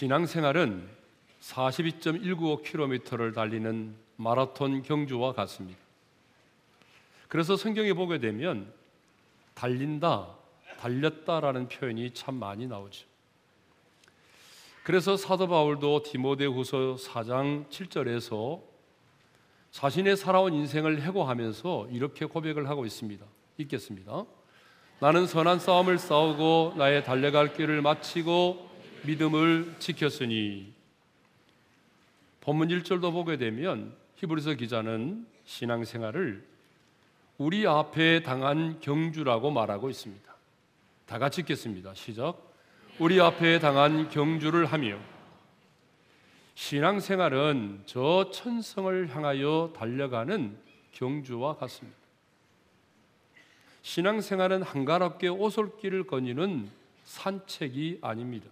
신앙생활은 42.195km를 달리는 마라톤 경주와 같습니다. 그래서 성경에 보게 되면 달린다, 달렸다라는 표현이 참 많이 나오죠. 그래서 사도 바울도 디모데후서 4장 7절에서 자신의 살아온 인생을 해고하면서 이렇게 고백을 하고 있습니다. 읽겠습니다. 나는 선한 싸움을 싸우고 나의 달려갈 길을 마치고 믿음을 지켰으니 본문 1절도 보게 되면 히브리서 기자는 신앙생활을 우리 앞에 당한 경주라고 말하고 있습니다. 다 같이 읽겠습니다. 시작. 우리 앞에 당한 경주를 하며 신앙생활은 저 천성을 향하여 달려가는 경주와 같습니다. 신앙생활은 한가롭게 오솔길을 거니는 산책이 아닙니다.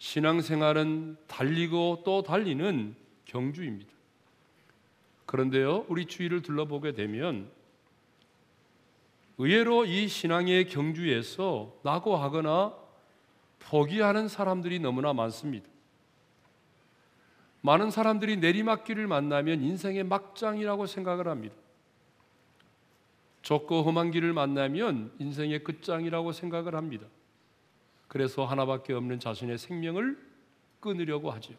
신앙생활은 달리고 또 달리는 경주입니다. 그런데요, 우리 주위를 둘러보게 되면 의외로 이 신앙의 경주에서 낙오하거나 포기하는 사람들이 너무나 많습니다. 많은 사람들이 내리막길을 만나면 인생의 막장이라고 생각을 합니다. 좁고 험한 길을 만나면 인생의 끝장이라고 생각을 합니다. 그래서 하나밖에 없는 자신의 생명을 끊으려고 하죠.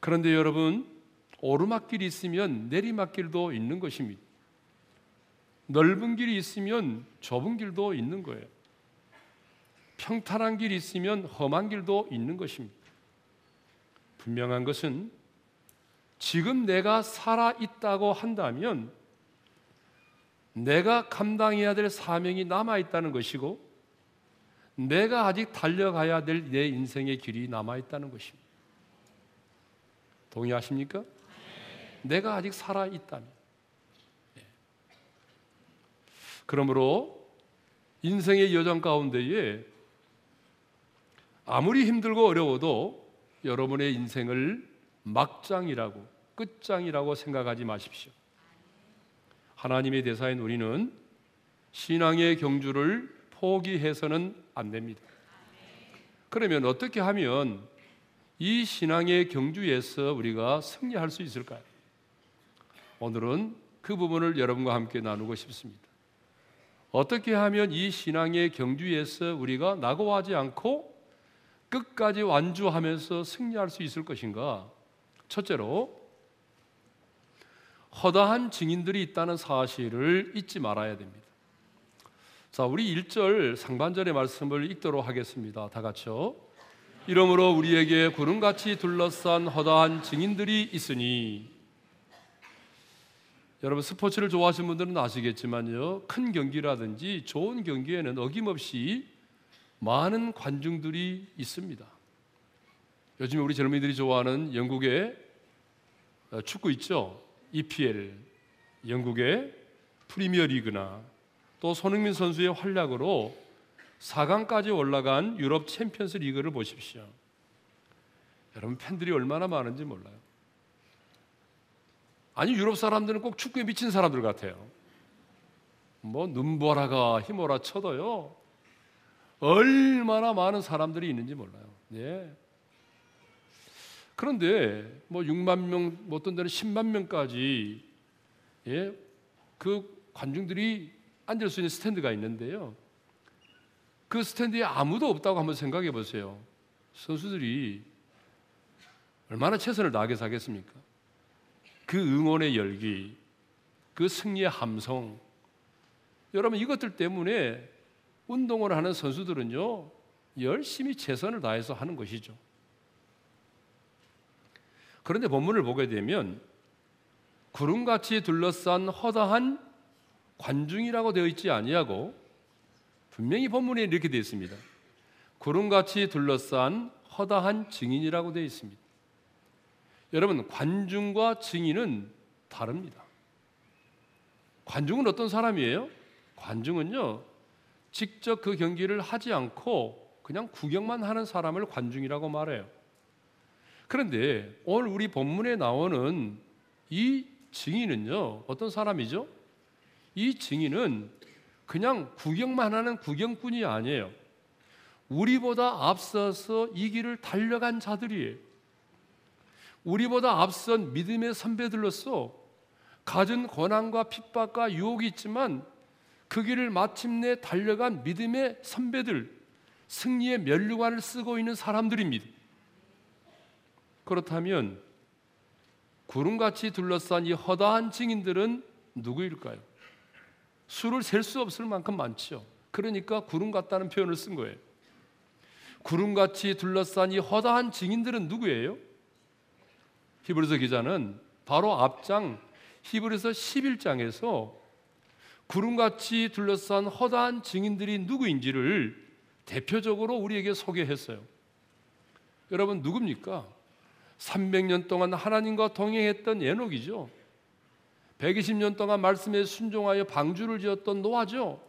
그런데 여러분, 오르막길이 있으면 내리막길도 있는 것입니다. 넓은 길이 있으면 좁은 길도 있는 거예요. 평탄한 길이 있으면 험한 길도 있는 것입니다. 분명한 것은 지금 내가 살아 있다고 한다면 내가 감당해야 될 사명이 남아 있다는 것이고 내가 아직 달려가야 될 내 인생의 길이 남아 있다는 것입니다. 동의하십니까? 내가 아직 살아 있다면. 예. 그러므로 인생의 여정 가운데에 아무리 힘들고 어려워도 여러분의 인생을 막장이라고 끝장이라고 생각하지 마십시오. 하나님의 대사인 우리는 신앙의 경주를 포기해서는 안 됩니다. 그러면 어떻게 하면 이 신앙의 경주에서 우리가 승리할 수 있을까요? 오늘은 그 부분을 여러분과 함께 나누고 싶습니다. 어떻게 하면 이 신앙의 경주에서 우리가 낙오하지 않고 끝까지 완주하면서 승리할 수 있을 것인가? 첫째로 허다한 증인들이 있다는 사실을 잊지 말아야 됩니다. 자, 우리 1절 상반절의 말씀을 읽도록 하겠습니다. 다 같이요. 이러므로 우리에게 구름같이 둘러싼 허다한 증인들이 있으니 여러분 스포츠를 좋아하시는 분들은 아시겠지만요. 큰 경기라든지 좋은 경기에는 어김없이 많은 관중들이 있습니다. 요즘에 우리 젊은이들이 좋아하는 영국의 어, 축구 있죠. EPL, 영국의 프리미어 리그나 또 손흥민 선수의 활약으로 4강까지 올라간 유럽 챔피언스 리그를 보십시오. 여러분 팬들이 얼마나 많은지 몰라요. 아니 유럽 사람들은 꼭 축구에 미친 사람들 같아요. 뭐 눈보라가 힘오라 쳐도요. 얼마나 많은 사람들이 있는지 몰라요. 예. 그런데 뭐 6만 명, 뭐 어떤 데는 10만 명까지 예, 그 관중들이 앉을 수 있는 스탠드가 있는데요. 그 스탠드에 아무도 없다고 한번 생각해 보세요. 선수들이 얼마나 최선을 다하게서 하겠습니까? 그 응원의 열기, 그 승리의 함성. 여러분 이것들 때문에 운동을 하는 선수들은요, 열심히 최선을 다해서 하는 것이죠. 그런데 본문을 보게 되면 구름같이 둘러싼 허다한 관중이라고 되어 있지 아니하고 분명히 본문에 이렇게 되어 있습니다. 구름같이 둘러싼 허다한 증인이라고 되어 있습니다. 여러분 관중과 증인은 다릅니다. 관중은 어떤 사람이에요? 관중은요 직접 그 경기를 하지 않고 그냥 구경만 하는 사람을 관중이라고 말해요. 그런데 오늘 우리 본문에 나오는 이 증인은요, 어떤 사람이죠? 이 증인은 그냥 구경만 하는 구경꾼이 아니에요. 우리보다 앞서서 이 길을 달려간 자들이에요. 우리보다 앞선 믿음의 선배들로서 가진 고난과 핍박과 유혹이 있지만 그 길을 마침내 달려간 믿음의 선배들, 승리의 면류관을 쓰고 있는 사람들입니다. 그렇다면 구름같이 둘러싼 이 허다한 증인들은 누구일까요? 수를 셀 수 없을 만큼 많죠. 그러니까 구름 같다는 표현을 쓴 거예요. 구름같이 둘러싼 이 허다한 증인들은 누구예요? 히브리서 기자는 바로 앞장 히브리서 11장에서 구름같이 둘러싼 허다한 증인들이 누구인지를 대표적으로 우리에게 소개했어요. 여러분 누굽니까? 300년 동안 하나님과 동행했던 에녹이죠. 120년 동안 말씀에 순종하여 방주를 지었던 노아죠.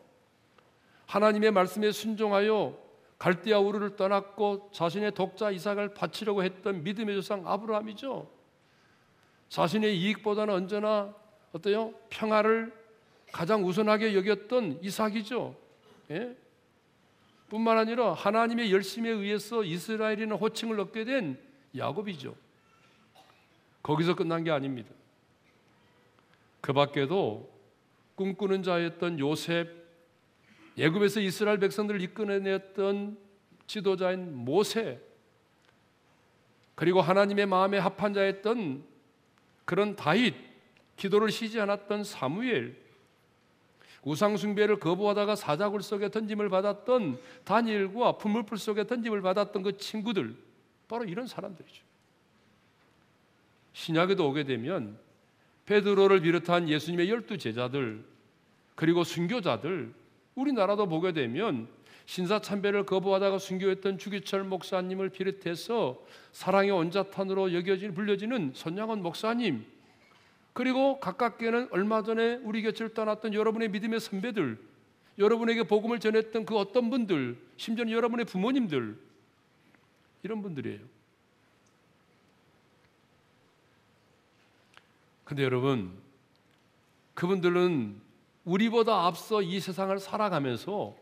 하나님의 말씀에 순종하여 갈대아 우르를 떠났고 자신의 독자 이삭을 바치려고 했던 믿음의 조상 아브라함이죠. 자신의 이익보다는 언제나 어때요? 평화를 가장 우선하게 여겼던 이삭이죠. 예? 뿐만 아니라 하나님의 열심에 의해서 이스라엘이는 호칭을 얻게 된 야곱이죠. 거기서 끝난 게 아닙니다. 그 밖에도 꿈꾸는 자였던 요셉, 예굽에서 이스라엘 백성들을 이끌어냈던 지도자인 모세, 그리고 하나님의 마음에 합한 자였던 그런 다윗, 기도를 쉬지 않았던 사무엘, 우상 숭배를 거부하다가 사자굴 속에 던짐을 받았던 다니엘과 풀물풀 속에 던짐을 받았던 그 친구들, 바로 이런 사람들이죠. 신약에도 오게 되면 베드로를 비롯한 예수님의 열두 제자들 그리고 순교자들 우리나라도 보게 되면 신사 참배를 거부하다가 순교했던 주기철 목사님을 비롯해서 사랑의 원자탄으로 여겨진 불려지는 손양원 목사님 그리고 가깝게는 얼마 전에 우리 곁을 떠났던 여러분의 믿음의 선배들 여러분에게 복음을 전했던 그 어떤 분들 심지어 여러분의 부모님들 이런 분들이에요. 근데 여러분, 그분들은 우리보다 앞서 이 세상을 살아가면서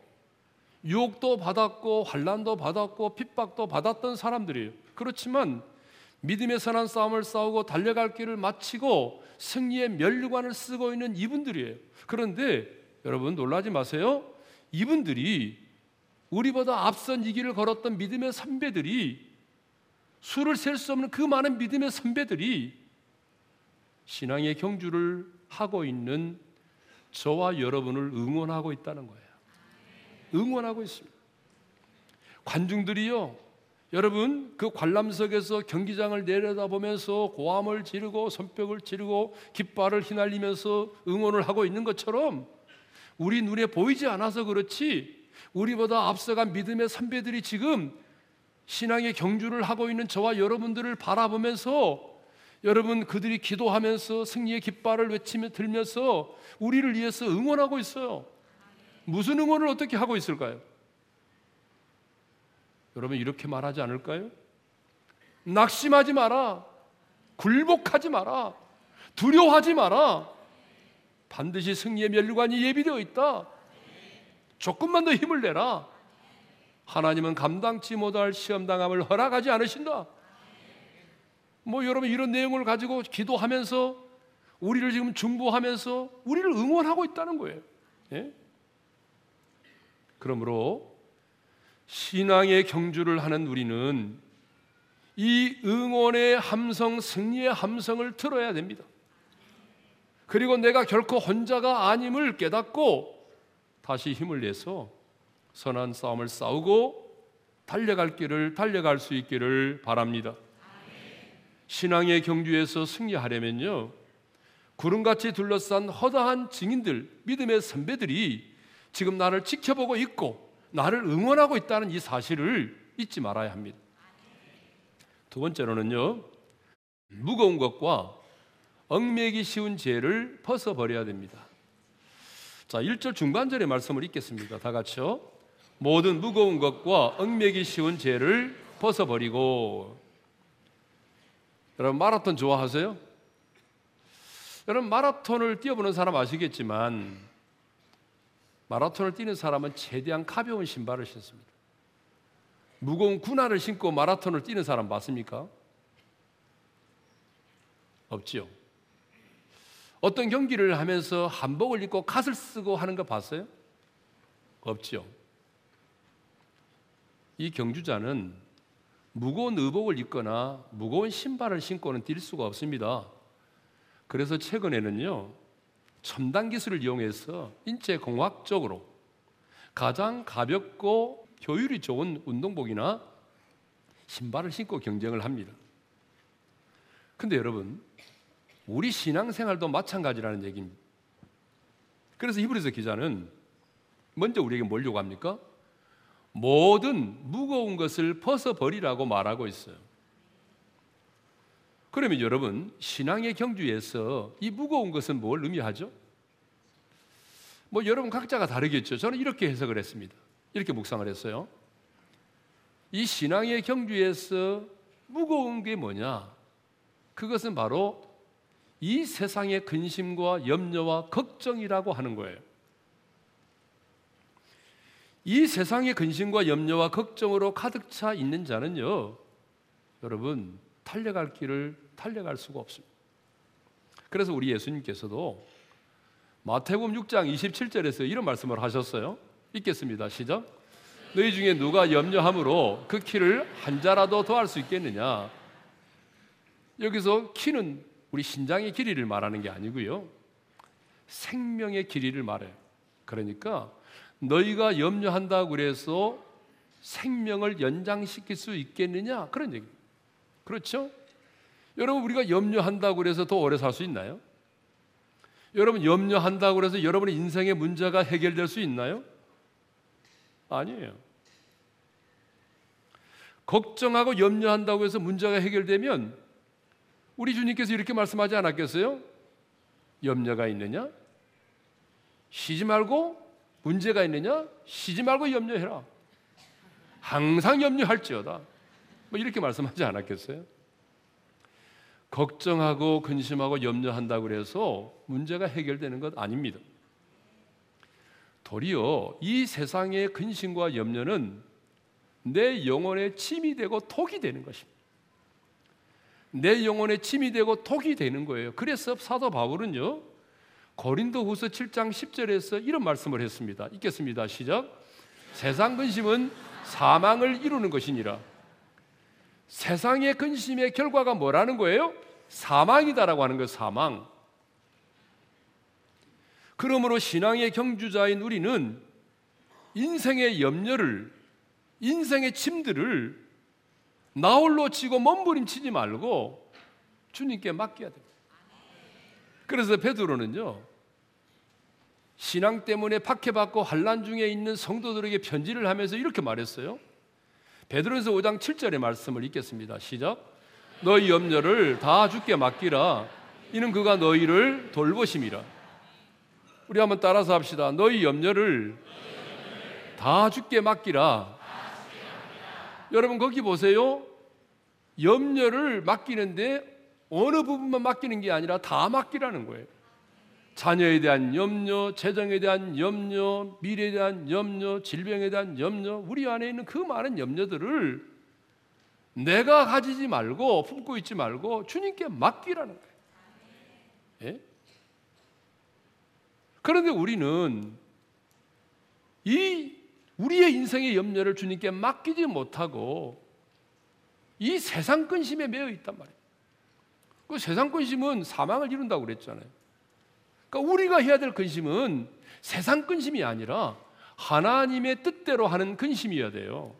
유혹도 받았고 환란도 받았고 핍박도 받았던 사람들이에요. 그렇지만 믿음의 선한 싸움을 싸우고 달려갈 길을 마치고 승리의 면류관을 쓰고 있는 이분들이에요. 그런데 여러분 놀라지 마세요. 이분들이 우리보다 앞선 이 길을 걸었던 믿음의 선배들이 수를 셀 수 없는 그 많은 믿음의 선배들이 신앙의 경주를 하고 있는 저와 여러분을 응원하고 있다는 거예요. 응원하고 있습니다. 관중들이요. 여러분 그 관람석에서 경기장을 내려다보면서 고함을 지르고 손뼉을 지르고 깃발을 휘날리면서 응원을 하고 있는 것처럼 우리 눈에 보이지 않아서 그렇지 우리보다 앞서간 믿음의 선배들이 지금 신앙의 경주를 하고 있는 저와 여러분들을 바라보면서 여러분 그들이 기도하면서 승리의 깃발을 외치며 들면서 우리를 위해서 응원하고 있어요. 무슨 응원을 어떻게 하고 있을까요? 여러분 이렇게 말하지 않을까요? 낙심하지 마라. 굴복하지 마라. 두려워하지 마라. 반드시 승리의 면류관이 예비되어 있다. 조금만 더 힘을 내라. 하나님은 감당치 못할 시험당함을 허락하지 않으신다. 뭐 여러분 이런 내용을 가지고 기도하면서 우리를 지금 중보하면서 우리를 응원하고 있다는 거예요. 예? 그러므로 신앙의 경주를 하는 우리는 이 응원의 함성, 승리의 함성을 들어야 됩니다. 그리고 내가 결코 혼자가 아님을 깨닫고 다시 힘을 내서 선한 싸움을 싸우고 달려갈 길을 달려갈 수 있기를 바랍니다. 신앙의 경주에서 승리하려면요. 구름같이 둘러싼 허다한 증인들, 믿음의 선배들이 지금 나를 지켜보고 있고 나를 응원하고 있다는 이 사실을 잊지 말아야 합니다. 두 번째로는요. 무거운 것과 얽매기 쉬운 죄를 벗어버려야 됩니다. 자, 1절 중반절의 말씀을 읽겠습니다. 다 같이요. 모든 무거운 것과 얽매기 쉬운 죄를 벗어버리고 여러분 마라톤 좋아하세요? 여러분 마라톤을 뛰어보는 사람 아시겠지만 마라톤을 뛰는 사람은 최대한 가벼운 신발을 신습니다. 무거운 군화를 신고 마라톤을 뛰는 사람 봤습니까? 없지요. 어떤 경기를 하면서 한복을 입고 갓을 쓰고 하는 거 봤어요? 없지요. 이 경주자는 무거운 의복을 입거나 무거운 신발을 신고는 뛸 수가 없습니다. 그래서 최근에는요, 첨단 기술을 이용해서 인체 공학적으로 가장 가볍고 효율이 좋은 운동복이나 신발을 신고 경쟁을 합니다. 근데 여러분, 우리 신앙생활도 마찬가지라는 얘기입니다. 그래서 히브리서 기자는 먼저 우리에게 뭘 요구합니까? 모든 무거운 것을 벗어버리라고 말하고 있어요. 그러면 여러분, 신앙의 경주에서 이 무거운 것은 뭘 의미하죠? 뭐 여러분 각자가 다르겠죠. 저는 이렇게 해석을 했습니다. 이렇게 묵상을 했어요. 이 신앙의 경주에서 무거운 게 뭐냐? 그것은 바로 이 세상의 근심과 염려와 걱정이라고 하는 거예요. 이 세상의 근심과 염려와 걱정으로 가득 차 있는 자는요, 여러분, 달려갈 길을 달려갈 수가 없습니다. 그래서 우리 예수님께서도 마태복음 6장 27절에서 이런 말씀을 하셨어요. 읽겠습니다. 시작. 너희 중에 누가 염려함으로 그 키를 한 자라도 더할 수 있겠느냐? 여기서 키는 우리 신장의 길이를 말하는 게 아니고요. 생명의 길이를 말해요. 그러니까 너희가 염려한다고 그래서 생명을 연장시킬 수 있겠느냐? 그런 얘기. 그렇죠? 여러분 우리가 염려한다고 그래서 더 오래 살 수 있나요? 여러분 염려한다고 그래서 여러분의 인생의 문제가 해결될 수 있나요? 아니에요. 걱정하고 염려한다고 해서 문제가 해결되면 우리 주님께서 이렇게 말씀하지 않았겠어요? 염려가 있느냐? 쉬지 말고 문제가 있느냐? 쉬지 말고 염려해라. 항상 염려할지어다. 뭐 이렇게 말씀하지 않았겠어요? 걱정하고 근심하고 염려한다고 그래서 문제가 해결되는 것 아닙니다. 도리어 이 세상의 근심과 염려는 내 영혼의 침이 되고 독이 되는 것입니다. 내 영혼의 침이 되고 독이 되는 거예요. 그래서 사도 바울은요. 고린도 후서 7장 10절에서 이런 말씀을 했습니다. 읽겠습니다. 시작. 세상 근심은 사망을 이루는 것이니라. 세상의 근심의 결과가 뭐라는 거예요? 사망이다라고 하는 거 사망. 그러므로 신앙의 경주자인 우리는 인생의 염려를 인생의 짐들을 나홀로 치고 몸부림치지 말고 주님께 맡겨야 됩니다. 그래서 베드로는요. 신앙 때문에 박해받고 환란 중에 있는 성도들에게 편지를 하면서 이렇게 말했어요. 베드로에서 5장 7절의 말씀을 읽겠습니다. 시작. 너희 염려를 다 주께 맡기라. 이는 그가 너희를 돌보심이라. 우리 한번 따라서 합시다. 너희 염려를 다 주께 맡기라. 여러분 거기 보세요. 염려를 맡기는데 어느 부분만 맡기는 게 아니라 다 맡기라는 거예요. 자녀에 대한 염려, 재정에 대한 염려, 미래에 대한 염려, 질병에 대한 염려, 우리 안에 있는 그 많은 염려들을 내가 가지지 말고 품고 있지 말고 주님께 맡기라는 거예요. 예? 그런데 우리는 이 우리의 인생의 염려를 주님께 맡기지 못하고 이 세상 근심에 매여 있단 말이에요. 그 세상 근심은 사망을 이룬다고 그랬잖아요. 그러니까 우리가 해야 될 근심은 세상 근심이 아니라 하나님의 뜻대로 하는 근심이어야 돼요.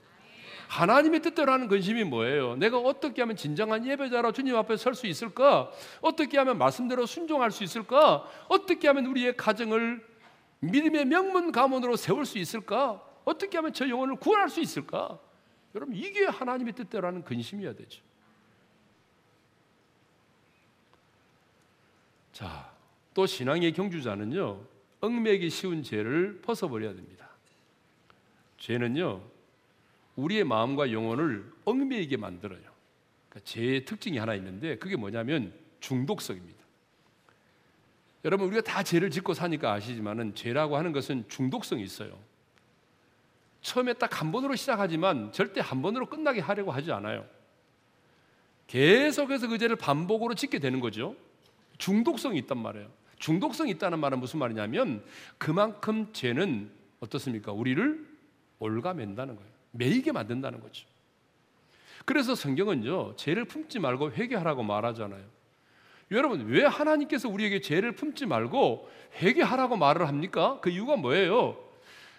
하나님의 뜻대로 하는 근심이 뭐예요? 내가 어떻게 하면 진정한 예배자로 주님 앞에 설 수 있을까? 어떻게 하면 말씀대로 순종할 수 있을까? 어떻게 하면 우리의 가정을 믿음의 명문 가문으로 세울 수 있을까? 어떻게 하면 저 영혼을 구원할 수 있을까? 여러분 이게 하나님의 뜻대로 하는 근심이어야 되죠. 자, 또 신앙의 경주자는요. 얽매기 쉬운 죄를 벗어버려야 됩니다. 죄는요. 우리의 마음과 영혼을 얽매이게 만들어요. 그러니까 죄의 특징이 하나 있는데 그게 뭐냐면 중독성입니다. 여러분 우리가 다 죄를 짓고 사니까 아시지만은 죄라고 하는 것은 중독성이 있어요. 처음에 딱 한 번으로 시작하지만 절대 한 번으로 끝나게 하려고 하지 않아요. 계속해서 그 죄를 반복으로 짓게 되는 거죠. 중독성이 있단 말이에요. 중독성이 있다는 말은 무슨 말이냐면 그만큼 죄는 어떻습니까? 우리를 올가맨다는 거예요. 매이게 만든다는 거죠. 그래서 성경은요, 죄를 품지 말고 회개하라고 말하잖아요. 여러분, 왜 하나님께서 우리에게 죄를 품지 말고 회개하라고 말을 합니까? 그 이유가 뭐예요?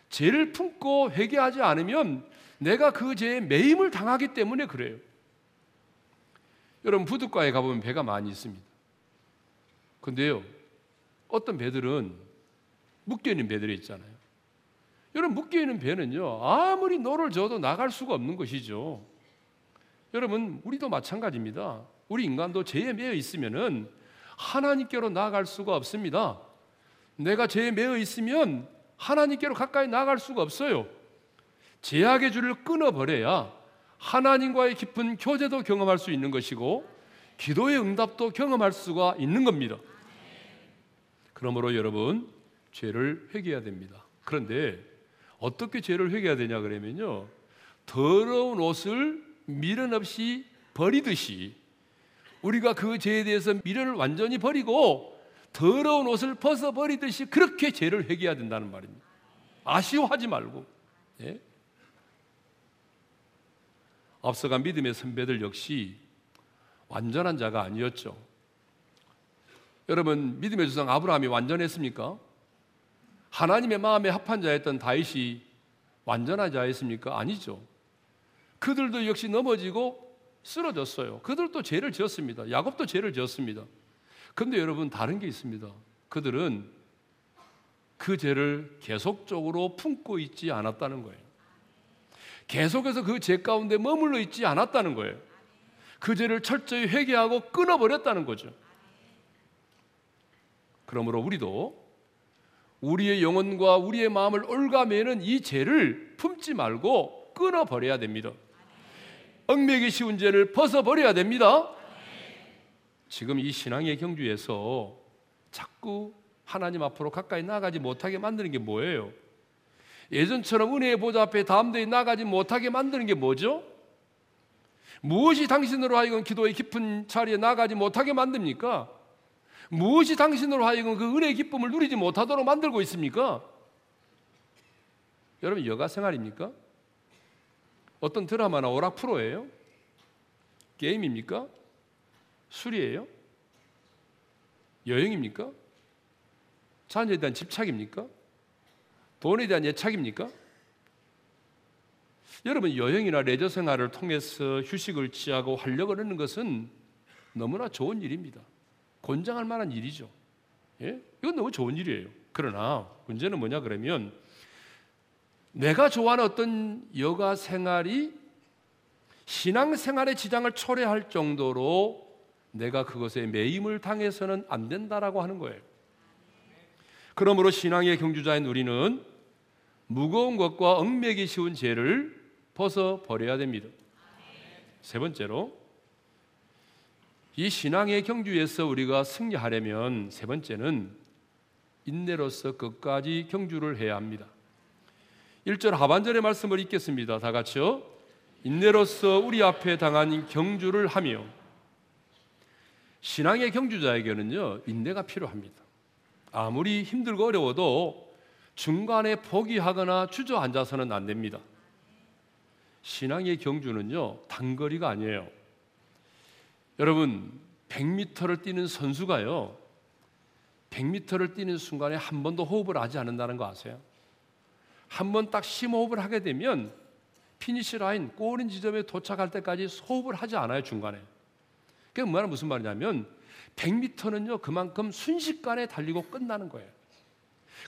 죄를 품고 회개하지 않으면 내가 그 죄에 매임을 당하기 때문에 그래요. 여러분, 부둣가에 가보면 배가 많이 있습니다. 근데요, 어떤 배들은 묶여있는 배들이 있잖아요. 여러분, 묶여있는 배는요, 아무리 노를 져도 나갈 수가 없는 것이죠. 여러분, 우리도 마찬가지입니다. 우리 인간도 죄에 매여 있으면은 하나님께로 나아갈 수가 없습니다. 내가 죄에 매여 있으면 하나님께로 가까이 나아갈 수가 없어요. 제약의 줄을 끊어버려야 하나님과의 깊은 교제도 경험할 수 있는 것이고 기도의 응답도 경험할 수가 있는 겁니다. 그러므로 여러분 죄를 회개해야 됩니다. 그런데 어떻게 죄를 회개해야 되냐 그러면요. 더러운 옷을 미련 없이 버리듯이 우리가 그 죄에 대해서 미련을 완전히 버리고 더러운 옷을 벗어 버리듯이 그렇게 죄를 회개해야 된다는 말입니다. 아쉬워하지 말고. 예? 앞서간 믿음의 선배들 역시 완전한 자가 아니었죠. 여러분 믿음의 조상 아브라함이 완전했습니까? 하나님의 마음에 합한 자였던 다윗이 완전한 자였습니까? 아니죠. 그들도 역시 넘어지고 쓰러졌어요. 그들도 죄를 지었습니다. 야곱도 죄를 지었습니다. 그런데 여러분 다른 게 있습니다. 그들은 그 죄를 계속적으로 품고 있지 않았다는 거예요. 계속해서 그 죄 가운데 머물러 있지 않았다는 거예요. 그 죄를 철저히 회개하고 끊어버렸다는 거죠. 그러므로 우리도 우리의 영혼과 우리의 마음을 올가매는 이 죄를 품지 말고 끊어버려야 됩니다. 얽매기 쉬운 죄를 벗어버려야 됩니다. 지금 이 신앙의 경주에서 자꾸 하나님 앞으로 가까이 나가지 못하게 만드는 게 뭐예요? 예전처럼 은혜의 보좌 앞에 담대히 나가지 못하게 만드는 게 뭐죠? 무엇이 당신으로 하여금 기도의 깊은 자리에 나가지 못하게 만듭니까? 무엇이 당신으로 하여금 그 은혜의 기쁨을 누리지 못하도록 만들고 있습니까? 여러분 여가 생활입니까? 어떤 드라마나 오락 프로예요? 게임입니까? 술이에요? 여행입니까? 자녀에 대한 집착입니까? 돈에 대한 예착입니까? 여러분 여행이나 레저 생활을 통해서 휴식을 취하고 활력을 얻는 것은 너무나 좋은 일입니다. 권장할 만한 일이죠. 예? 이건 너무 좋은 일이에요. 그러나 문제는 뭐냐 그러면 내가 좋아하는 어떤 여가 생활이 신앙 생활의 지장을 초래할 정도로 내가 그것에 매임을 당해서는 안 된다라고 하는 거예요. 그러므로 신앙의 경주자인 우리는 무거운 것과 얽매기 쉬운 죄를 벗어 버려야 됩니다. 세 번째로 이 신앙의 경주에서 우리가 승리하려면 세 번째는 인내로서 끝까지 경주를 해야 합니다. 1절 하반절의 말씀을 읽겠습니다. 다 같이요. 인내로서 우리 앞에 당한 경주를 하며 신앙의 경주자에게는요 인내가 필요합니다. 아무리 힘들고 어려워도 중간에 포기하거나 주저앉아서는 안 됩니다. 신앙의 경주는요 단거리가 아니에요. 여러분 100m를 뛰는 선수가요 100m를 뛰는 순간에 한 번도 호흡을 하지 않는다는 거 아세요? 한 번 딱 심호흡을 하게 되면 finish line 골인 지점에 도착할 때까지 호흡을 하지 않아요 중간에. 그게 뭐냐 무슨 말이냐면 100m는요 그만큼 순식간에 달리고 끝나는 거예요.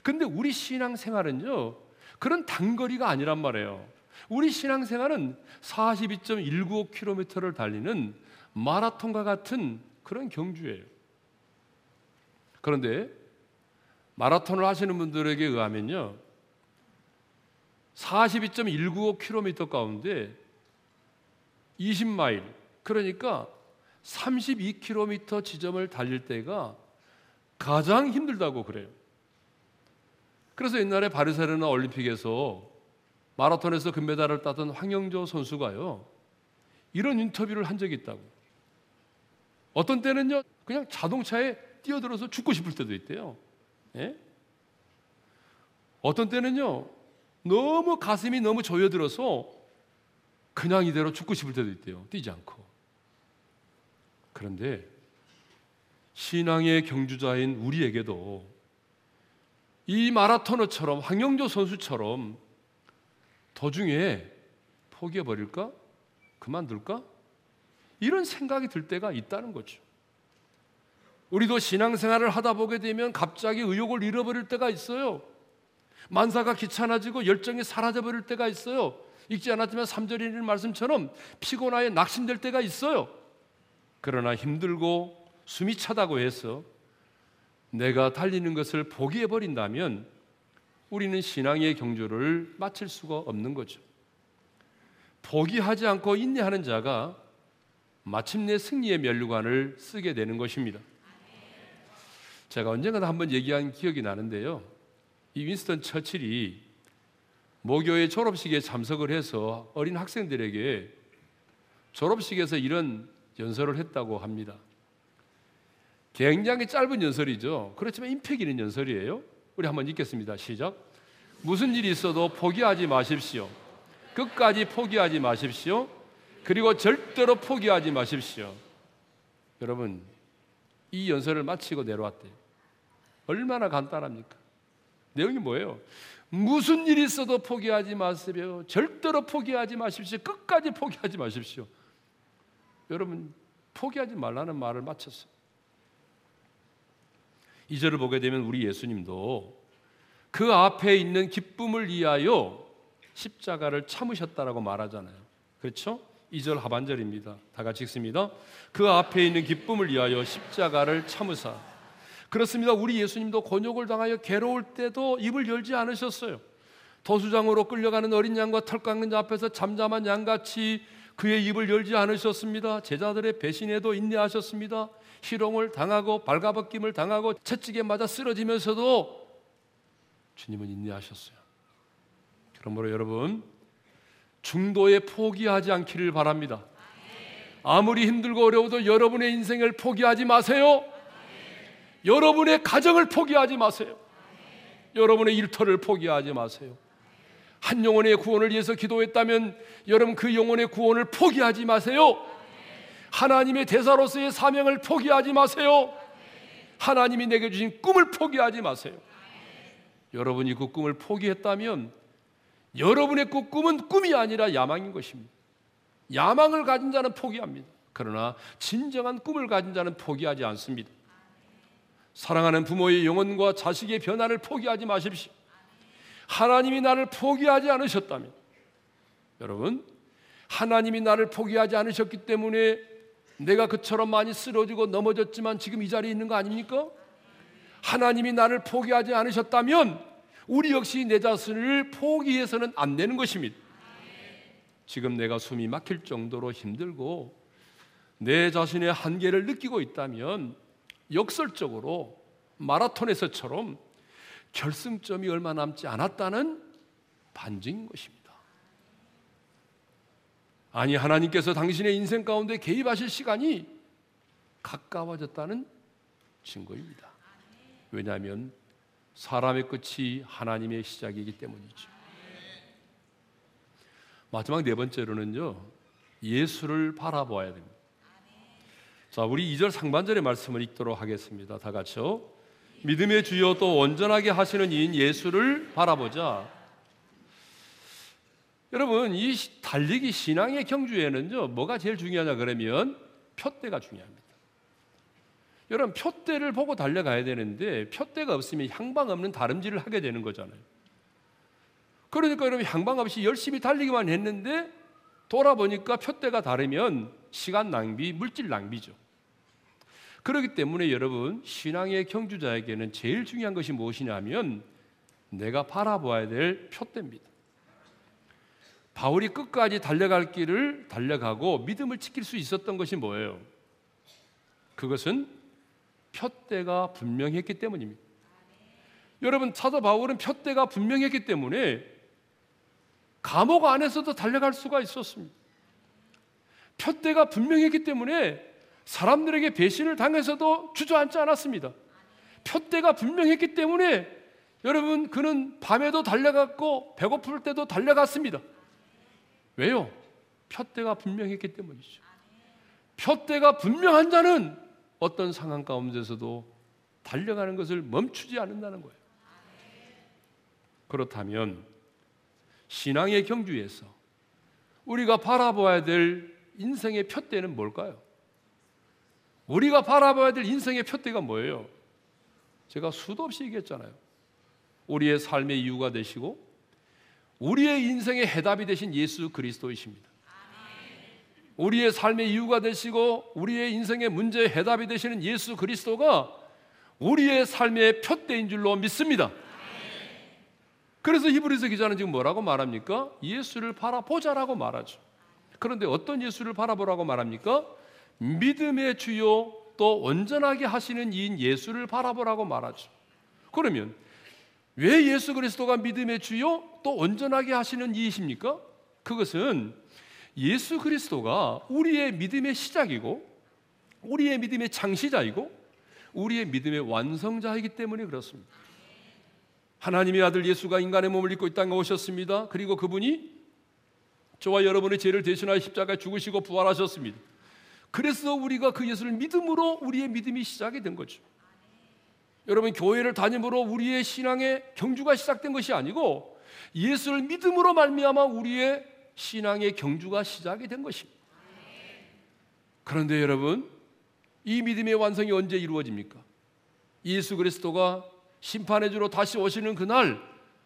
근데 우리 신앙생활은요 그런 단거리가 아니란 말이에요. 우리 신앙생활은 42.195km를 달리는 마라톤과 같은 그런 경주예요. 그런데 마라톤을 하시는 분들에게 의하면요 42.195km 가운데 20마일 그러니까 32km 지점을 달릴 때가 가장 힘들다고 그래요. 그래서 옛날에 바르셀로나 올림픽에서 마라톤에서 금메달을 따던 황영조 선수가요. 이런 인터뷰를 한 적이 있다고. 어떤 때는요, 그냥 자동차에 뛰어들어서 죽고 싶을 때도 있대요. 예? 어떤 때는요, 너무 가슴이 너무 조여들어서 그냥 이대로 죽고 싶을 때도 있대요. 뛰지 않고. 그런데 신앙의 경주자인 우리에게도 이 마라토너처럼 황영조 선수처럼 도중에 포기해 버릴까? 그만둘까? 이런 생각이 들 때가 있다는 거죠. 우리도 신앙생활을 하다 보게 되면 갑자기 의욕을 잃어버릴 때가 있어요. 만사가 귀찮아지고 열정이 사라져 버릴 때가 있어요. 읽지 않았지만 3절에 있는 말씀처럼 피곤하에 낙심될 때가 있어요. 그러나 힘들고 숨이 차다고 해서 내가 달리는 것을 포기해 버린다면 우리는 신앙의 경주를 마칠 수가 없는 거죠. 포기하지 않고 인내하는 자가 마침내 승리의 면류관을 쓰게 되는 것입니다. 제가 언젠가 한번 얘기한 기억이 나는데요. 이 윈스턴 처칠이 모교의 졸업식에 참석을 해서 어린 학생들에게 졸업식에서 이런 연설을 했다고 합니다. 굉장히 짧은 연설이죠. 그렇지만 임팩 있는 연설이에요. 우리 한번 읽겠습니다. 시작. 무슨 일이 있어도 포기하지 마십시오. 끝까지 포기하지 마십시오. 그리고 절대로 포기하지 마십시오. 여러분, 이 연설을 마치고 내려왔대요. 얼마나 간단합니까? 내용이 뭐예요? 무슨 일이 있어도 포기하지 마세요. 절대로 포기하지 마십시오. 끝까지 포기하지 마십시오. 여러분, 포기하지 말라는 말을 마쳤어요. 이 절을 보게 되면 우리 예수님도 그 앞에 있는 기쁨을 위하여 십자가를 참으셨다라고 말하잖아요. 그렇죠? 2절 하반절입니다. 다 같이 읽습니다. 그 앞에 있는 기쁨을 위하여 십자가를 참으사. 그렇습니다. 우리 예수님도 곤욕을 당하여 괴로울 때도 입을 열지 않으셨어요. 도수장으로 끌려가는 어린 양과 털 깎는 자 앞에서 잠잠한 양같이 그의 입을 열지 않으셨습니다. 제자들의 배신에도 인내하셨습니다. 희롱을 당하고 발가벗김을 당하고 채찍에 맞아 쓰러지면서도 주님은 인내하셨어요. 그러므로 여러분 중도에 포기하지 않기를 바랍니다. 아무리 힘들고 어려워도 여러분의 인생을 포기하지 마세요. 여러분의 가정을 포기하지 마세요. 여러분의 일터를 포기하지 마세요. 한 영혼의 구원을 위해서 기도했다면 여러분 그 영혼의 구원을 포기하지 마세요. 하나님의 대사로서의 사명을 포기하지 마세요. 하나님이 내게 주신 꿈을 포기하지 마세요. 여러분이 그 꿈을 포기했다면 여러분의 그 꿈은 꿈이 아니라 야망인 것입니다. 야망을 가진 자는 포기합니다. 그러나 진정한 꿈을 가진 자는 포기하지 않습니다. 사랑하는 부모의 영혼과 자식의 변화를 포기하지 마십시오. 하나님이 나를 포기하지 않으셨다면 여러분 하나님이 나를 포기하지 않으셨기 때문에 내가 그처럼 많이 쓰러지고 넘어졌지만 지금 이 자리에 있는 거 아닙니까? 하나님이 나를 포기하지 않으셨다면 우리 역시 내 자신을 포기해서는 안 되는 것입니다. 지금 내가 숨이 막힐 정도로 힘들고 내 자신의 한계를 느끼고 있다면 역설적으로 마라톤에서처럼 결승점이 얼마 남지 않았다는 반증인 것입니다. 아니, 하나님께서 당신의 인생 가운데 개입하실 시간이 가까워졌다는 증거입니다. 왜냐하면 사람의 끝이 하나님의 시작이기 때문이죠. 마지막 네 번째로는요, 예수를 바라보아야 됩니다. 자, 우리 2절 상반절의 말씀을 읽도록 하겠습니다. 다 같이요. 믿음의 주여 또 온전하게 하시는 이인 예수를 바라보자. 여러분, 이 달리기 신앙의 경주에는요, 뭐가 제일 중요하냐 그러면 표대가 중요합니다. 여러분, 표대를 보고 달려가야 되는데 표대가 없으면 향방 없는 다름질을 하게 되는 거잖아요. 그러니까 여러분 향방 없이 열심히 달리기만 했는데 돌아보니까 표대가 다르면 시간 낭비, 물질 낭비죠. 그렇기 때문에 여러분 신앙의 경주자에게는 제일 중요한 것이 무엇이냐면 내가 바라보아야 될 표대입니다. 바울이 끝까지 달려갈 길을 달려가고 믿음을 지킬 수 있었던 것이 뭐예요? 그것은 표대가 분명했기 때문입니다. 여러분 사도 바울은 표대가 분명했기 때문에 감옥 안에서도 달려갈 수가 있었습니다. 표대가 분명했기 때문에 사람들에게 배신을 당해서도 주저앉지 않았습니다. 표대가 분명했기 때문에 여러분 그는 밤에도 달려갔고 배고플 때도 달려갔습니다. 왜요? 표대가 분명했기 때문이죠. 표대가 분명한 자는 어떤 상황 가운데서도 달려가는 것을 멈추지 않는다는 거예요. 그렇다면 신앙의 경주에서 우리가 바라봐야 될 인생의 표대는 뭘까요? 우리가 바라봐야 될 인생의 표대가 뭐예요? 제가 수도 없이 얘기했잖아요. 우리의 삶의 이유가 되시고 우리의 인생의 해답이 되신 예수 그리스도이십니다. 우리의 삶의 이유가 되시고 우리의 인생의 문제의 해답이 되시는 예수 그리스도가 우리의 삶의 표대인 줄로 믿습니다. 그래서 히브리서 기자는 지금 뭐라고 말합니까? 예수를 바라보자라고 말하죠. 그런데 어떤 예수를 바라보라고 말합니까? 믿음의 주요 또 온전하게 하시는 이인 예수를 바라보라고 말하죠. 그러면 왜 예수 그리스도가 믿음의 주요 또 온전하게 하시는 이이십니까? 그것은 예수 그리스도가 우리의 믿음의 시작이고 우리의 믿음의 창시자이고 우리의 믿음의 완성자이기 때문에 그렇습니다. 하나님의 아들 예수가 인간의 몸을 입고 이 땅에 오셨습니다. 그리고 그분이 저와 여러분의 죄를 대신하여 십자가에 죽으시고 부활하셨습니다. 그래서 우리가 그 예수를 믿음으로 우리의 믿음이 시작이 된 거죠. 여러분 교회를 다님으로 우리의 신앙의 경주가 시작된 것이 아니고 예수를 믿음으로 말미암아 우리의 신앙의 경주가 시작이 된 것입니다. 그런데 여러분 이 믿음의 완성이 언제 이루어집니까? 예수 그리스도가 심판의 주로 다시 오시는 그날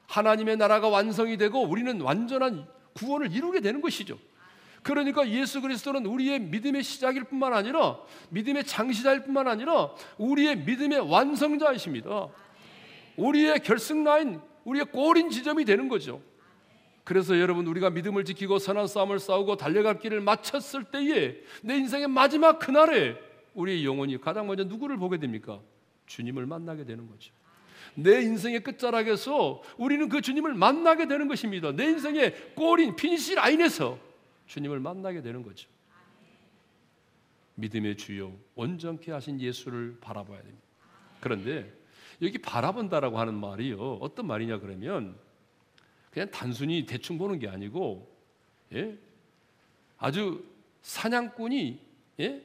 하나님의 나라가 완성이 되고 우리는 완전한 구원을 이루게 되는 것이죠. 그러니까 예수 그리스도는 우리의 믿음의 시작일 뿐만 아니라 믿음의 장시자일 뿐만 아니라 우리의 믿음의 완성자이십니다. 우리의 결승 라인, 우리의 골인 지점이 되는 거죠. 그래서 여러분 우리가 믿음을 지키고 선한 싸움을 싸우고 달려갈 길을 마쳤을 때에 내 인생의 마지막 그날에 우리의 영혼이 가장 먼저 누구를 보게 됩니까? 주님을 만나게 되는 거죠. 내 인생의 끝자락에서 우리는 그 주님을 만나게 되는 것입니다. 내 인생의 골인 finish line에서 주님을 만나게 되는 거죠. 믿음의 주요 온전케 하신 예수를 바라봐야 됩니다. 그런데 여기 바라본다라고 하는 말이요. 어떤 말이냐 그러면 그냥 단순히 대충 보는 게 아니고 예? 아주 사냥꾼이 예?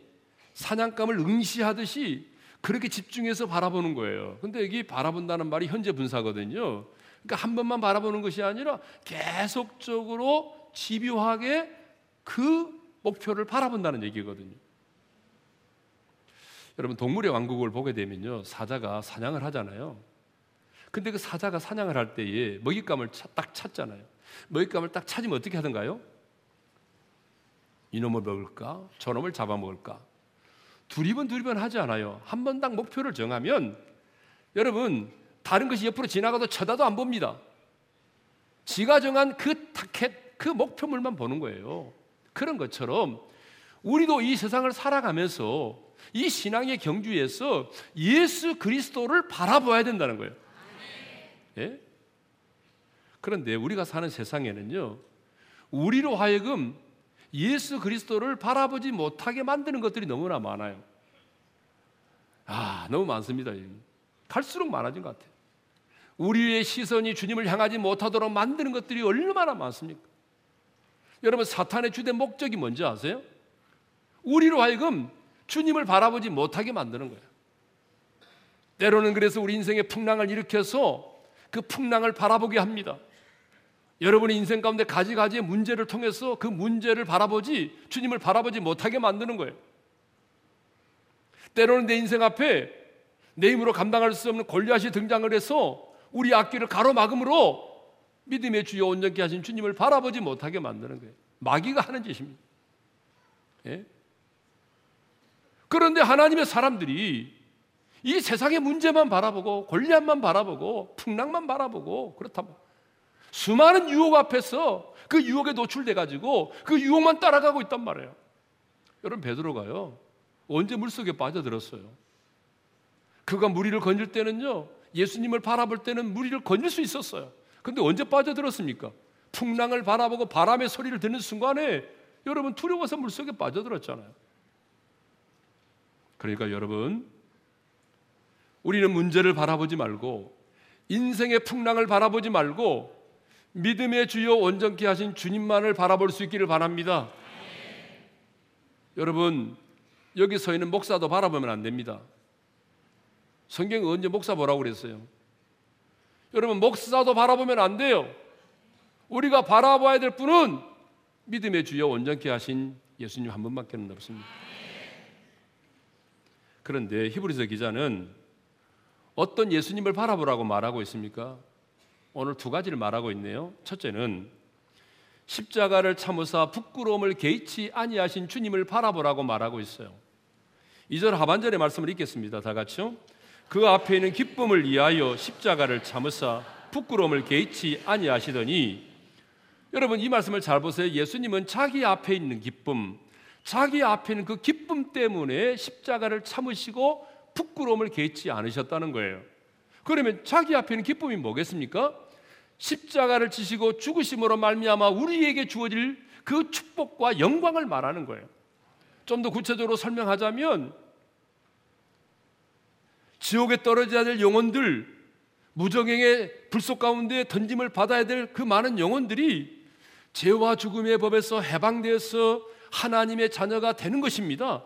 사냥감을 응시하듯이 그렇게 집중해서 바라보는 거예요. 근데 여기 바라본다는 말이 현재 분사거든요. 그러니까 한 번만 바라보는 것이 아니라 계속적으로 집요하게 그 목표를 바라본다는 얘기거든요. 여러분 동물의 왕국을 보게 되면요 사자가 사냥을 하잖아요. 근데 그 사자가 사냥을 할 때에 먹잇감을 딱 찾잖아요. 먹잇감을 딱 찾으면 어떻게 하던가요? 이놈을 먹을까? 저놈을 잡아먹을까? 두리번 두리번 하지 않아요. 한 번 딱 목표를 정하면 여러분 다른 것이 옆으로 지나가도 쳐다도 안 봅니다. 지가 정한 그 타켓, 그 목표물만 보는 거예요. 그런 것처럼 우리도 이 세상을 살아가면서 이 신앙의 경주에서 예수 그리스도를 바라봐야 된다는 거예요. 예? 그런데 우리가 사는 세상에는요, 우리로 하여금 예수 그리스도를 바라보지 못하게 만드는 것들이 너무나 많아요. 아, 너무 많습니다. 갈수록 많아진 것 같아요. 우리의 시선이 주님을 향하지 못하도록 만드는 것들이 얼마나 많습니까? 여러분, 사탄의 주된 목적이 뭔지 아세요? 우리로 하여금 주님을 바라보지 못하게 만드는 거예요. 때로는 그래서 우리 인생에 풍랑을 일으켜서 그 풍랑을 바라보게 합니다. 여러분의 인생 가운데 가지가지의 문제를 통해서 그 문제를 바라보지 주님을 바라보지 못하게 만드는 거예요. 때로는 내 인생 앞에 내 힘으로 감당할 수 없는 골리앗이 등장을 해서 우리 앞길을 가로막음으로 믿음의 주여 온전케 하신 주님을 바라보지 못하게 만드는 거예요. 마귀가 하는 짓입니다. 예? 그런데 하나님의 사람들이 이 세상의 문제만 바라보고 골리앗만 바라보고 풍랑만 바라보고 그렇다면 수많은 유혹 앞에서 그 유혹에 노출돼 가지고 그 유혹만 따라가고 있단 말이에요. 여러분 베드로가요. 언제 물속에 빠져들었어요? 그가 무리를 건질 때는요. 예수님을 바라볼 때는 무리를 건질 수 있었어요. 근데 언제 빠져들었습니까? 풍랑을 바라보고 바람의 소리를 듣는 순간에 여러분 두려워서 물속에 빠져들었잖아요. 그러니까 여러분 우리는 문제를 바라보지 말고 인생의 풍랑을 바라보지 말고 믿음의 주요 온전케 하신 주님만을 바라볼 수 있기를 바랍니다. 여러분 여기 서 있는 목사도 바라보면 안 됩니다. 성경이 언제 목사 보라고 그랬어요? 여러분 목사도 바라보면 안 돼요. 우리가 바라봐야 될 분은 믿음의 주여 온전케 하신 예수님 한 분밖에 없습니다. 그런데 히브리서 기자는 어떤 예수님을 바라보라고 말하고 있습니까? 오늘 두 가지를 말하고 있네요. 첫째는 십자가를 참으사 부끄러움을 개의치 아니하신 주님을 바라보라고 말하고 있어요. 2절 하반절의 말씀을 읽겠습니다. 다 같이요. 그 앞에 있는 기쁨을 위하여 십자가를 참으사 부끄러움을 개의치 아니하시더니 여러분 이 말씀을 잘 보세요. 예수님은 자기 앞에 있는 기쁨, 자기 앞에 있는 그 기쁨 때문에 십자가를 참으시고 부끄러움을 개의치 않으셨다는 거예요. 그러면 자기 앞에 있는 기쁨이 뭐겠습니까? 십자가를 지시고 죽으심으로 말미암아 우리에게 주어질 그 축복과 영광을 말하는 거예요. 좀 더 구체적으로 설명하자면 지옥에 떨어져야 될 영혼들, 무정행의 불속 가운데 던짐을 받아야 될 그 많은 영혼들이 죄와 죽음의 법에서 해방되어서 하나님의 자녀가 되는 것입니다.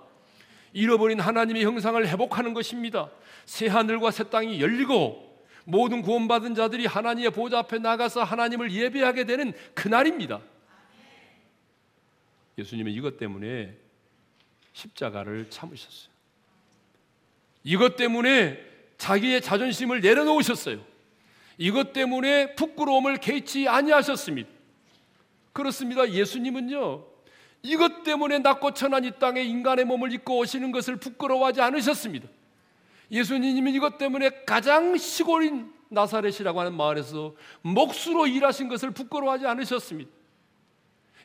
잃어버린 하나님의 형상을 회복하는 것입니다. 새 하늘과 새 땅이 열리고 모든 구원받은 자들이 하나님의 보좌 앞에 나가서 하나님을 예배하게 되는 그날입니다. 예수님은 이것 때문에 십자가를 참으셨어요. 이것 때문에 자기의 자존심을 내려놓으셨어요. 이것 때문에 부끄러움을 개치 아니하셨습니다. 그렇습니다. 예수님은요. 이것 때문에 낮고 천한 이 땅에 인간의 몸을 입고 오시는 것을 부끄러워하지 않으셨습니다. 예수님은 이것 때문에 가장 시골인 나사렛이라고 하는 마을에서 목수로 일하신 것을 부끄러워하지 않으셨습니다.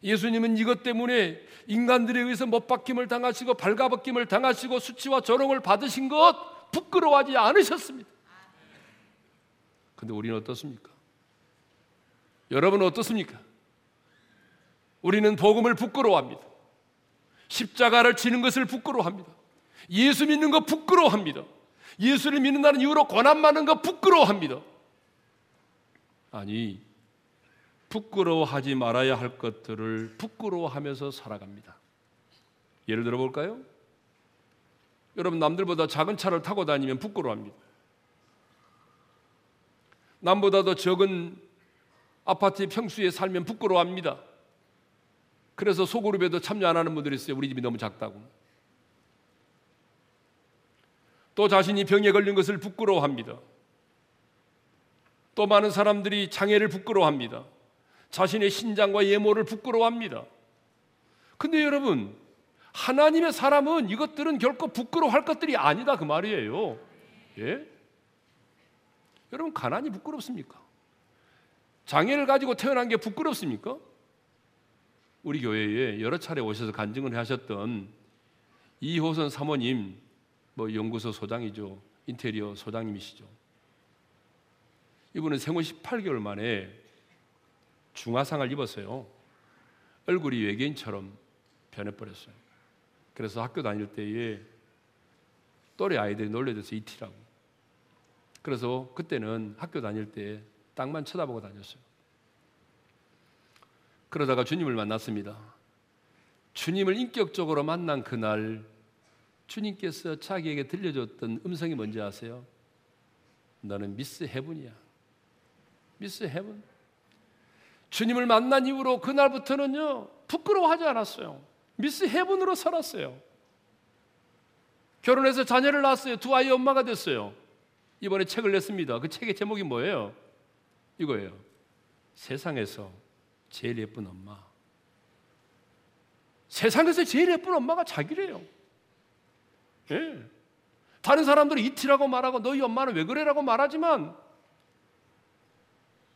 예수님은 이것 때문에 인간들에 의해서 못 박힘을 당하시고 발가벗김을 당하시고 수치와 조롱을 받으신 것 부끄러워하지 않으셨습니다. 근데 우리는 어떻습니까? 여러분은 어떻습니까? 우리는 복음을 부끄러워합니다. 십자가를 지는 것을 부끄러워합니다. 예수 믿는 거 부끄러워합니다. 예수를 믿는다는 이유로 고난 받는 거 부끄러워합니다. 아니, 부끄러워하지 말아야 할 것들을 부끄러워하면서 살아갑니다. 예를 들어 볼까요? 여러분, 남들보다 작은 차를 타고 다니면 부끄러워합니다. 남보다 더 적은 아파트 평수에 살면 부끄러워합니다. 그래서 소그룹에도 참여 안 하는 분들이 있어요. 우리 집이 너무 작다고. 또 자신이 병에 걸린 것을 부끄러워합니다. 또 많은 사람들이 장애를 부끄러워합니다. 자신의 신장과 예모를 부끄러워합니다. 근데 여러분, 하나님의 사람은 이것들은 결코 부끄러워할 것들이 아니다 그 말이에요. 예? 여러분 가난이 부끄럽습니까? 장애를 가지고 태어난 게 부끄럽습니까? 우리 교회에 여러 차례 오셔서 간증을 하셨던 이호선 사모님 뭐 연구소 소장이죠. 인테리어 소장님이시죠. 이분은 생후 18개월 만에 중화상을 입었어요. 얼굴이 외계인처럼 변해버렸어요. 그래서 학교 다닐 때에 또래 아이들이 놀래줘서 이티라고. 그래서 그때는 학교 다닐 때 땅만 쳐다보고 다녔어요. 그러다가 주님을 만났습니다. 주님을 인격적으로 만난 그날 주님께서 자기에게 들려줬던 음성이 뭔지 아세요? 너는 Miss Heaven이야. Miss Heaven. 주님을 만난 이후로 그날부터는요, 부끄러워하지 않았어요. Miss Heaven으로 살았어요. 결혼해서 자녀를 낳았어요. 두 아이 엄마가 됐어요. 이번에 책을 냈습니다. 그 책의 제목이 뭐예요? 이거예요. 세상에서 제일 예쁜 엄마. 세상에서 제일 예쁜 엄마가 자기래요. 예. 다른 사람들은 이티라고 말하고 너희 엄마는 왜 그래라고 말하지만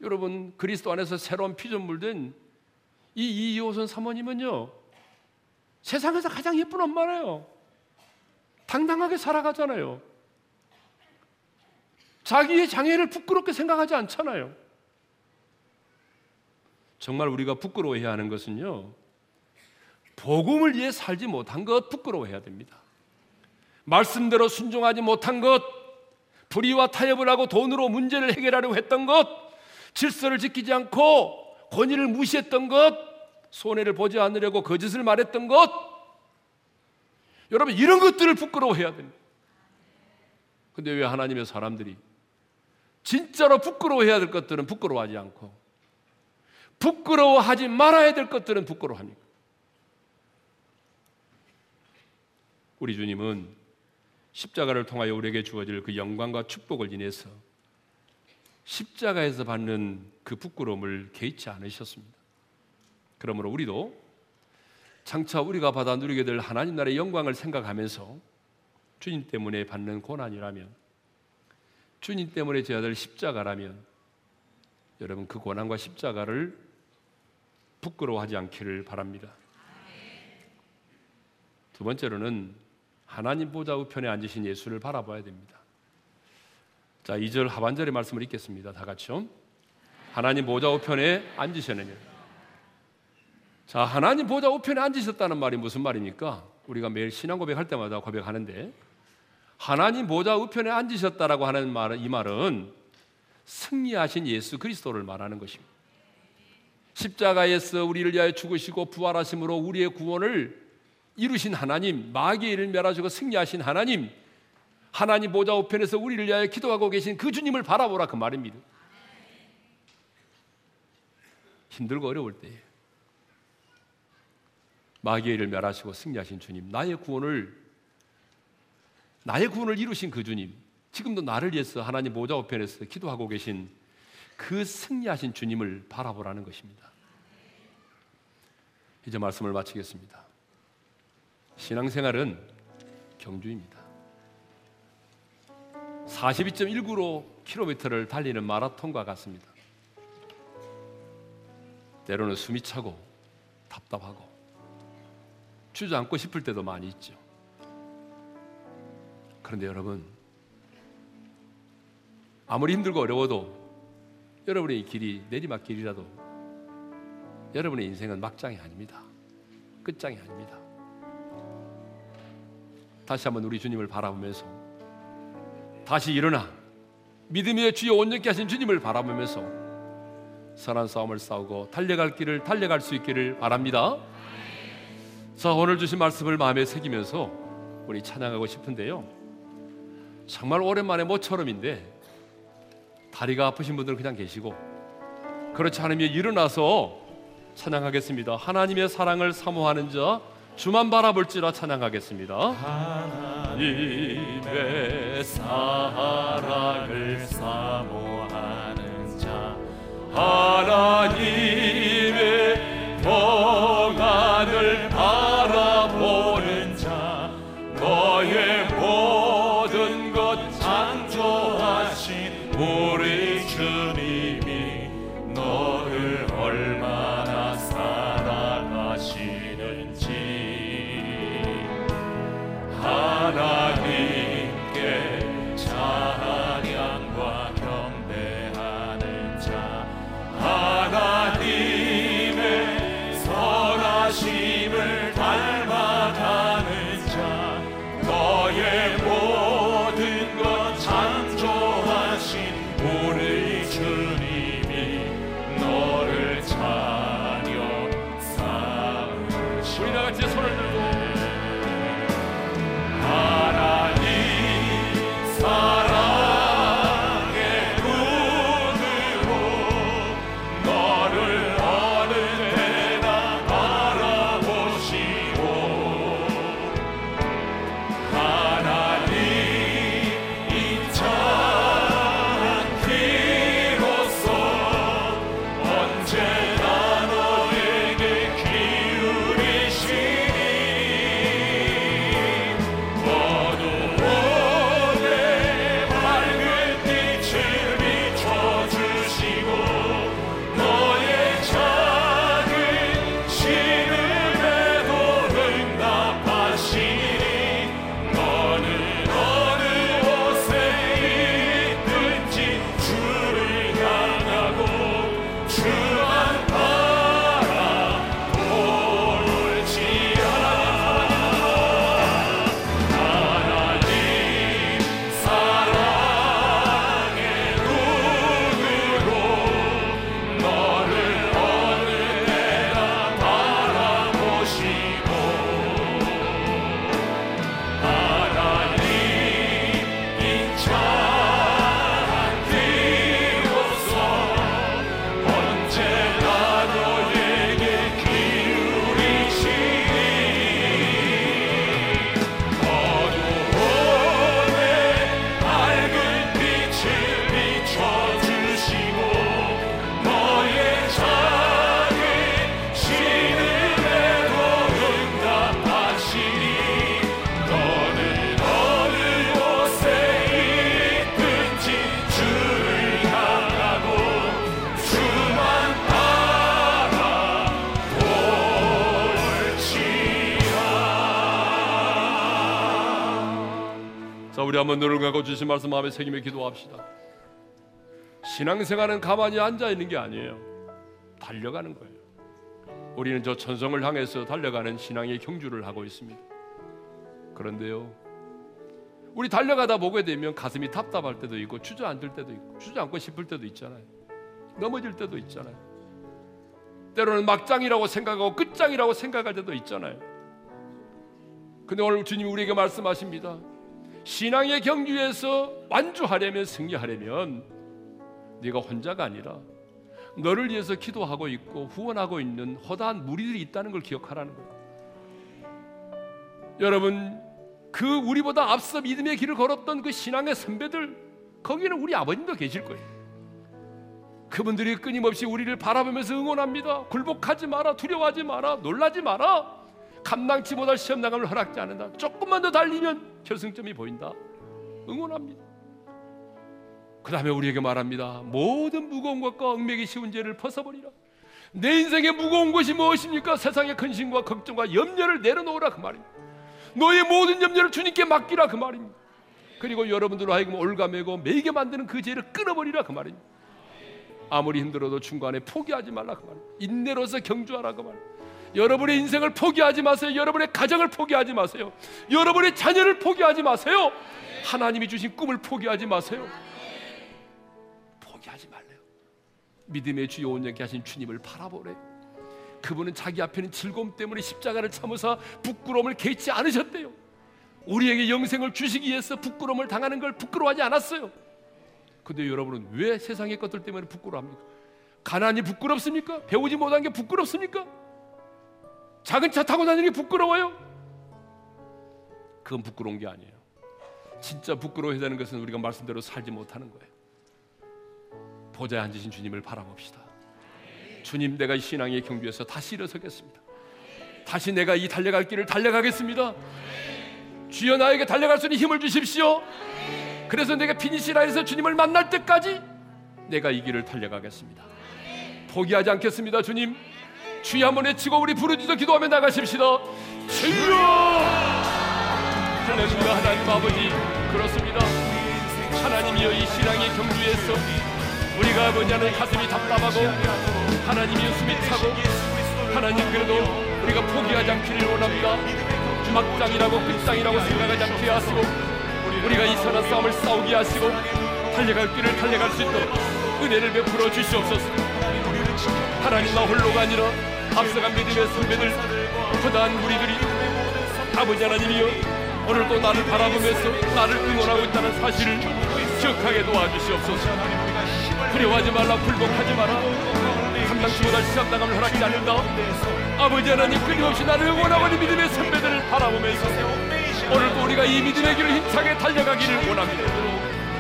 여러분 그리스도 안에서 새로운 피조물 된 이 이호선 사모님은요 세상에서 가장 예쁜 엄마래요. 당당하게 살아가잖아요. 자기의 장애를 부끄럽게 생각하지 않잖아요. 정말 우리가 부끄러워해야 하는 것은요. 복음을 위해 살지 못한 것 부끄러워해야 됩니다. 말씀대로 순종하지 못한 것, 불의와 타협을 하고 돈으로 문제를 해결하려고 했던 것, 질서를 지키지 않고 권위를 무시했던 것, 손해를 보지 않으려고 거짓을 말했던 것, 여러분 이런 것들을 부끄러워해야 됩니다. 근데 왜 하나님의 사람들이 진짜로 부끄러워해야 될 것들은 부끄러워하지 않고 부끄러워하지 말아야 될 것들은 부끄러워합니까? 우리 주님은 십자가를 통하여 우리에게 주어질 그 영광과 축복을 인해서 십자가에서 받는 그 부끄러움을 개의치 않으셨습니다. 그러므로 우리도 장차 우리가 받아 누리게 될 하나님 나라의 영광을 생각하면서 주님 때문에 받는 고난이라면 주님 때문에 져야 될 십자가라면 여러분 그 고난과 십자가를 부끄러워하지 않기를 바랍니다. 두 번째로는 하나님 보좌 우편에 앉으신 예수를 바라봐야 됩니다. 자, 2절 하반절의 말씀을 읽겠습니다. 다 같이요. 하나님 보좌 우편에 앉으셨느냐. 자, 하나님 보좌 우편에 앉으셨다는 말이 무슨 말입니까? 우리가 매일 신앙 고백할 때마다 고백하는데 하나님 보좌 우편에 앉으셨다라고 하는 말은 이 말은 승리하신 예수 그리스도를 말하는 것입니다. 십자가에서 우리를 위하여 죽으시고 부활하심으로 우리의 구원을 이루신 하나님, 일을 멸하시고 승리하신 하나님, 하나님 보좌 우편에서 우리를 위하여 기도하고 계신 그 주님을 바라보라 그 말입니다. 힘들고 어려울 때 일을 멸하시고 승리하신 주님, 나의 구원을 나의 구원을 이루신 그 주님, 지금도 나를 위해서 하나님 보좌 우편에서 기도하고 계신 그 승리하신 주님을 바라보라는 것입니다. 이제 말씀을 마치겠습니다. 신앙생활은 경주입니다. 42.19km를 달리는 마라톤과 같습니다. 때로는 숨이 차고 답답하고 주저앉고 싶을 때도 많이 있죠. 그런데 여러분, 아무리 힘들고 어려워도 여러분의 길이 내리막길이라도 여러분의 인생은 막장이 아닙니다. 끝장이 아닙니다. 다시 한번 우리 주님을 바라보면서 다시 일어나 믿음의 주여 온전케 하신 주님을 바라보면서 선한 싸움을 싸우고 달려갈 길을 달려갈 수 있기를 바랍니다. 자, 오늘 주신 말씀을 마음에 새기면서 우리 찬양하고 싶은데요. 정말 오랜만에 모처럼인데 다리가 아프신 분들은 그냥 계시고 그렇지 않으면 일어나서 찬양하겠습니다. 하나님의 사랑을 사모하는 자 주만 바라볼지라 찬양하겠습니다. 하나님의 사랑을 사모하는 자 하나님의 평안 한번 눈을 감고 주신 말씀 마음에 새기며 기도합시다. 신앙생활은 가만히 앉아 있는 게 아니에요. 달려가는 거예요. 우리는 저 천성을 향해서 달려가는 신앙의 경주를 하고 있습니다. 그런데요. 우리 달려가다 보게 되면 가슴이 답답할 때도 있고 주저앉을 때도 있고 주저앉고 싶을 때도 있잖아요. 넘어질 때도 있잖아요. 때로는 막장이라고 생각하고 끝장이라고 생각할 때도 있잖아요. 근데 오늘 주님이 우리에게 말씀하십니다. 신앙의 경주에서 완주하려면 승리하려면 네가 혼자가 아니라 너를 위해서 기도하고 있고 후원하고 있는 허다한 무리들이 있다는 걸 기억하라는 거예요. 여러분 그 우리보다 앞서 믿음의 길을 걸었던 그 신앙의 선배들 거기는 우리 아버님도 계실 거예요. 그분들이 끊임없이 우리를 바라보면서 응원합니다. 굴복하지 마라, 두려워하지 마라, 놀라지 마라. 감당치 못할 시험 나감을 허락지 않는다. 조금만 더 달리면 결승점이 보인다. 응원합니다. 그 다음에 우리에게 말합니다. 모든 무거운 것과 얽매기 쉬운 죄를 벗어버리라. 내 인생에 무거운 것이 무엇입니까? 세상의 근심과 걱정과 염려를 내려놓으라 그 말입니다. 너의 모든 염려를 주님께 맡기라 그 말입니다. 그리고 여러분들로 하여금 올가매고 매게 만드는 그 죄를 끊어버리라 그 말입니다. 아무리 힘들어도 중간에 포기하지 말라 그 말입니다. 인내로서 경주하라 그 말입니다. 여러분의 인생을 포기하지 마세요. 여러분의 가정을 포기하지 마세요. 여러분의 자녀를 포기하지 마세요. 하나님이 주신 꿈을 포기하지 마세요. 포기하지 말래요. 믿음의 주요 온전케 하신 주님을 바라보래. 그분은 자기 앞에는 즐거움 때문에 십자가를 참으사 부끄러움을 개치 않으셨대요. 우리에게 영생을 주시기 위해서 부끄러움을 당하는 걸 부끄러워하지 않았어요. 근데 여러분은 왜 세상의 것들 때문에 부끄러워합니까? 가난이 부끄럽습니까? 배우지 못한 게 부끄럽습니까? 작은 차 타고 다니는 게 부끄러워요? 그건 부끄러운 게 아니에요. 진짜 부끄러워해야 되는 것은 우리가 말씀대로 살지 못하는 거예요. 보좌에 앉으신 주님을 바라봅시다. 주님, 내가 이 신앙의 경주에서 다시 일어서겠습니다. 다시 내가 이 달려갈 길을 달려가겠습니다. 주여 나에게 달려갈 수 있는 힘을 주십시오. 그래서 내가 피니시라에서 주님을 만날 때까지 내가 이 길을 달려가겠습니다. 포기하지 않겠습니다, 주님. 주여 한번 외치고 우리 부르짖어 기도하며 나가십시다. 주여! 할렐루야 하나님 아버지 그렇습니다. 하나님이여 이 신앙의 경주에서 우리가 아버지 하나님 가슴이 답답하고 하나님이 숨이 차고 하나님 그래도 우리가 포기하지 않기를 원합니다. 막장이라고 끝장이라고 생각하지 않게 하시고 우리가 이 선한 싸움을 싸우게 하시고 달려갈 길을 달려갈 수 있도록 은혜를 베풀어 주시옵소서. 하나님 나 홀로가 아니라 앞서간 믿음의 선배들 허다한 우리들이 아버지 하나님이여 오늘도 나를 바라보면서 나를 응원하고 있다는 사실을 기억하게 도와주시옵소서. 두려워하지 말라 굴복하지 마라. 감당치 못할 시험당함을 허락지 않는다. 아버지 하나님 끊임없이 나를 응원하고 있는 믿음의 선배들을 바라보면서 오늘도 우리가 이 믿음의 길을 힘차게 달려가기를 원합니다.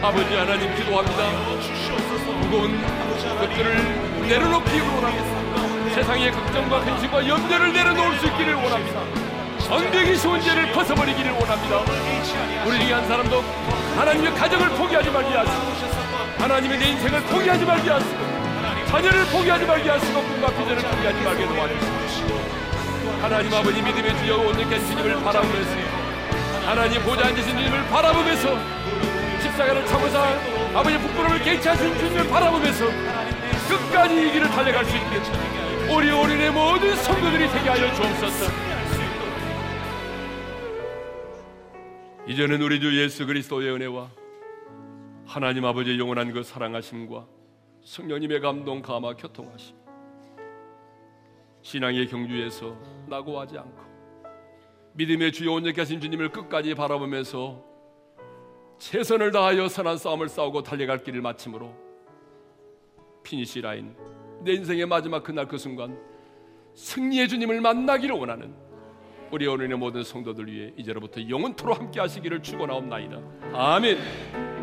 아버지 하나님 기도합니다. 무거운 것들을 내려놓기를 원합니다 세상의 걱정과 근심과 염려를 내려놓을 수 있기를 원합니다 엉덩이 쉬운 죄를 벗어버리기를 원합니다. 우리 중에 한 사람도 하나님의 가정을 포기하지 말게 하시고 하나님의 내 인생을 포기하지 말게 하시고 자녀를 포기하지 말게 하시고 꿈과 비전을 포기하지 말게 도와주시고 하나님 아버지 믿음의 주여 온전케 주님을 바라보면서 하나님 보좌 앉으신 주님을 바라보면서 십자가를 참으사 아버지 부끄러움을 개치하신 주님을 바라보면서 끝까지 이 길을 달려갈 수 있게 우리 오륜의 모든 성도들이 되게 하여 주옵소서. 이제는 우리 주 예수 그리스도의 은혜와 하나님 아버지의 영원한 그 사랑하심과 성령님의 감동 감화 교통하심 신앙의 경주에서 낙오하지 않고 믿음의 주여 온전케 하신 주님을 끝까지 바라보면서 최선을 다하여 선한 싸움을 싸우고 달려갈 길을 마침으로 finish line 내 인생의 마지막 그날 그 순간 승리의 주님을 만나기를 원하는 우리 오늘의 모든 성도들 위해 이제로부터 영원토록 함께 하시기를 축원하옵나이다. 아멘.